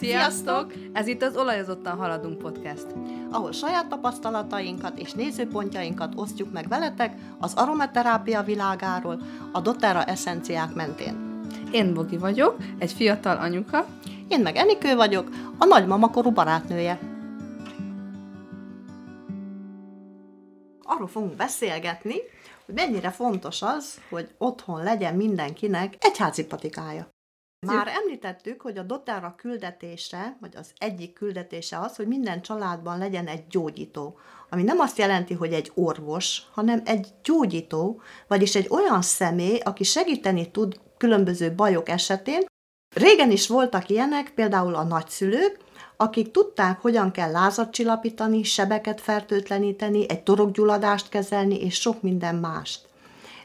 Sziasztok! Ez itt az Olajozottan Haladunk podcast. ahol saját tapasztalatainkat és nézőpontjainkat osztjuk meg veletek az aromaterápia világáról, a doTERRA eszenciák mentén. Én Bogi vagyok, egy fiatal anyuka. Én meg Enikő vagyok, a nagymamakorú barátnője. Arról fogunk beszélgetni, hogy mennyire fontos az, hogy otthon legyen mindenkinek egy házi patikája. Már említettük, hogy a doTERRA küldetése, vagy az egyik küldetése az, hogy minden családban legyen egy gyógyító, ami nem azt jelenti, hogy egy orvos, hanem egy gyógyító, vagyis egy olyan személy, aki segíteni tud különböző bajok esetén. Régen is voltak ilyenek, például a nagyszülők, akik tudták, hogyan kell lázat csillapítani, sebeket fertőtleníteni, egy torokgyulladást kezelni, és sok minden mást.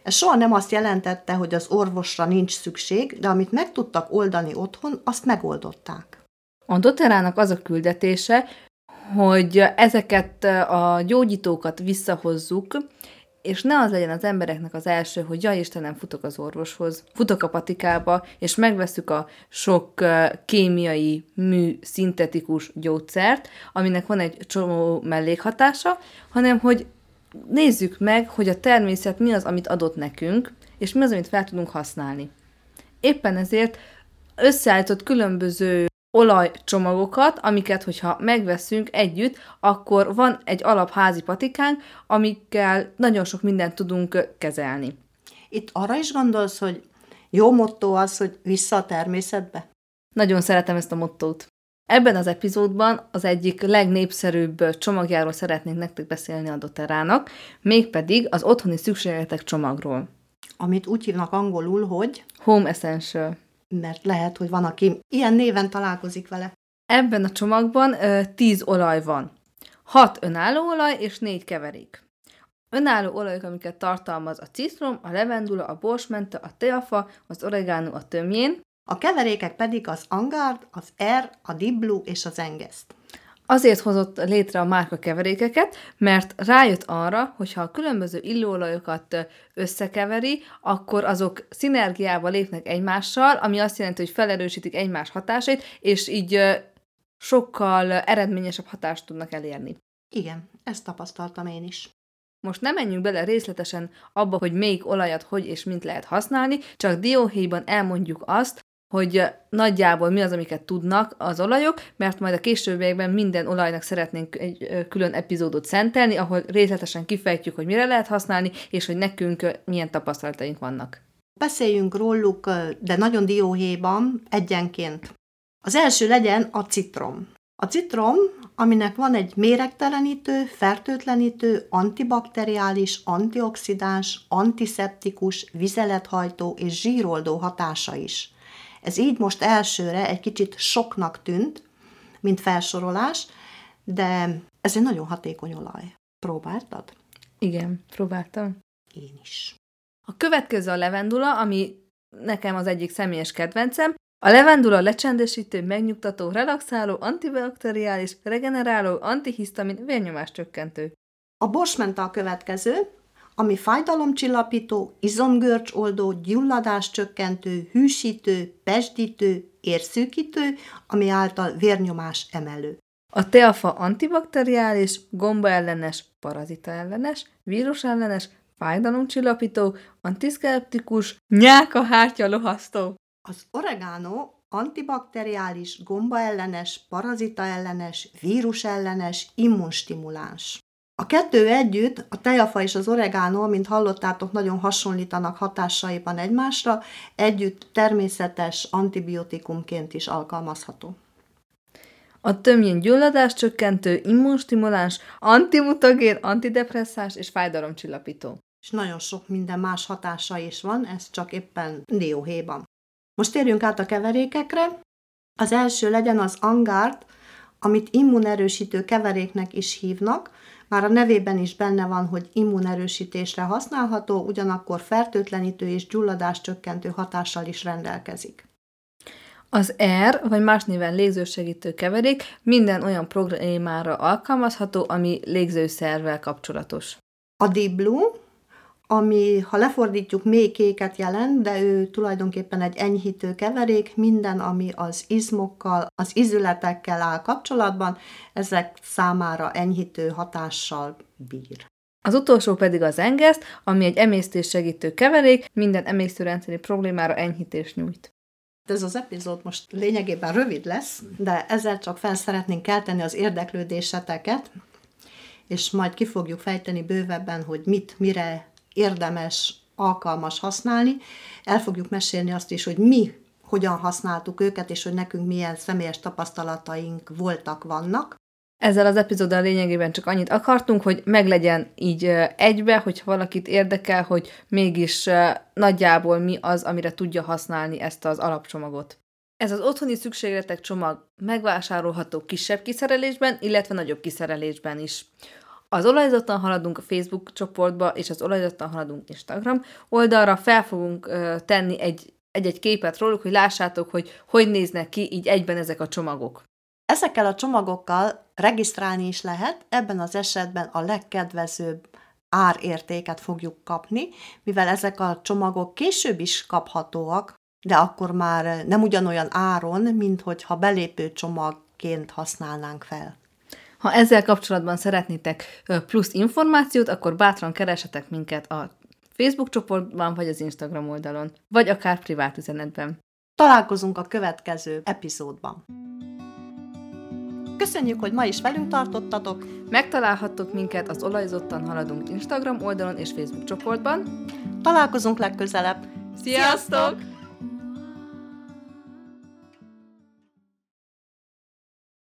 Ez soha nem azt jelentette, hogy az orvosra nincs szükség, de amit meg tudtak oldani otthon, azt megoldották. A doterának az a küldetése, hogy ezeket a gyógyítókat visszahozzuk, és ne az legyen az embereknek az első, hogy ja Istenem, futok az orvoshoz, futok a patikába, és megveszük a sok kémiai, mű, szintetikus gyógyszert, aminek van egy csomó mellékhatása, hanem hogy nézzük meg, hogy a természet mi az, amit adott nekünk, és mi az, amit fel tudunk használni. Éppen ezért összeállított különböző olajcsomagokat, amiket, hogyha megveszünk együtt, akkor van egy alapházi patikánk, amikkel nagyon sok mindent tudunk kezelni. Itt arra is gondolsz, hogy jó motto az, hogy vissza a természetbe? Nagyon szeretem ezt a mottót. Ebben az epizódban az egyik legnépszerűbb csomagjáról szeretnék nektek beszélni a doterának, mégpedig az otthoni szükségletek csomagról. Amit úgy hívnak angolul, hogy, Home Essential. mert lehet, hogy van, aki ilyen néven találkozik vele. Ebben a csomagban ö, 10 olaj van. 6 önálló olaj és 4 keverék. Önálló olajok, amiket tartalmaz a citrom, a levendula, a borsmente, a teafa, az oregano, a tömjén. A keverékek pedig az Angard, az R, a Diblu és az Engest. Azért hozott létre a márka keverékeket, mert rájött arra, hogy ha a különböző illóolajokat összekeveri, akkor azok szinergiába lépnek egymással, ami azt jelenti, hogy felerősítik egymás hatásait, és így sokkal eredményesebb hatást tudnak elérni. Igen, ezt tapasztaltam én is. Most nem menjünk bele részletesen abba, hogy melyik olajat hogy és mint lehet használni, csak dióhéjban elmondjuk azt, hogy nagyjából mi az, amiket tudnak az olajok, mert majd a későbbiekben minden olajnak szeretnénk egy külön epizódot szentelni, ahol részletesen kifejtjük, hogy mire lehet használni, és hogy nekünk milyen tapasztalataink vannak. Beszéljünk róluk, de nagyon dióhéjban, egyenként. Az első legyen a citrom. A citrom, aminek van egy méregtelenítő, fertőtlenítő, antibakteriális, antioxidáns, antiszeptikus, vizelethajtó és zsíroldó hatása is. Ez így most elsőre egy kicsit soknak tűnt, mint felsorolás, de ez egy nagyon hatékony olaj. Próbáltad? Igen, próbáltam. Én is. A következő a levendula, ami nekem az egyik személyes kedvencem. A levendula lecsendesítő, megnyugtató, relaxáló, antibakteriális, regeneráló, antihisztamin, vérnyomás csökkentő. A borsmenta a következő, ami fájdalomcsillapító, izomgörcsoldó, gyulladás csökkentő, hűsítő, pesdítő, érszűkítő, ami által vérnyomás emelő. A teafa antibakteriális, gombaellenes, parazita ellenes, vírusellenes, fájdalomcsillapító, antiszkeptikus, nyáka hártya lohasztó. Az oregano antibakteriális, gombaellenes, parazitaellenes, vírusellenes, immunstimuláns. A kettő együtt, a tejafa és az oregano, mint hallottátok, nagyon hasonlítanak hatásaiban egymásra, együtt természetes antibiotikumként is alkalmazható. A tömjén gyulladás csökkentő, immunstimuláns, antimutagén, antidepresszás és fájdalomcsillapító. És nagyon sok minden más hatása is van, ez csak éppen dióhéjban. Most térjünk át a keverékekre. Az első legyen az Angard, amit immunerősítő keveréknek is hívnak, már a nevében is benne van, hogy immunerősítésre használható, ugyanakkor fertőtlenítő és gyulladás csökkentő hatással is rendelkezik. Az R, vagy más néven légzősegítő keverék minden olyan problémára alkalmazható, ami légzőszervvel kapcsolatos. A Diblu, ami, ha lefordítjuk, még kéket jelent, de ő tulajdonképpen egy enyhítő keverék, minden, ami az izmokkal, az izületekkel áll kapcsolatban, ezek számára enyhítő hatással bír. Az utolsó pedig az engeszt, ami egy emésztés segítő keverék, minden emésztőrendszeri problémára enyhítést nyújt. Ez az epizód most lényegében rövid lesz, de ezzel csak fel szeretnénk kelteni az érdeklődéseteket, és majd ki fogjuk fejteni bővebben, hogy mit, mire érdemes, alkalmas használni. El fogjuk mesélni azt is, hogy mi hogyan használtuk őket, és hogy nekünk milyen személyes tapasztalataink voltak, vannak. Ezzel az epizóddal lényegében csak annyit akartunk, hogy meglegyen így egybe, hogyha valakit érdekel, hogy mégis nagyjából mi az, amire tudja használni ezt az alapcsomagot. Ez az otthoni szükségletek csomag megvásárolható kisebb kiszerelésben, illetve nagyobb kiszerelésben is. Az olajzottan haladunk Facebook csoportba, és az olajzottan haladunk Instagram oldalra, fel fogunk ö, tenni egy, egy-egy képet róluk, hogy lássátok, hogy hogy néznek ki így egyben ezek a csomagok. Ezekkel a csomagokkal regisztrálni is lehet, ebben az esetben a legkedvezőbb árértéket fogjuk kapni, mivel ezek a csomagok később is kaphatóak, de akkor már nem ugyanolyan áron, mint hogyha belépő csomagként használnánk fel. Ha ezzel kapcsolatban szeretnétek plusz információt, akkor bátran keresetek minket a Facebook csoportban, vagy az Instagram oldalon, vagy akár privát üzenetben. Találkozunk a következő epizódban. Köszönjük, hogy ma is velünk tartottatok. Megtalálhattok minket az Olajzottan Haladunk Instagram oldalon és Facebook csoportban. Találkozunk legközelebb. Sziasztok!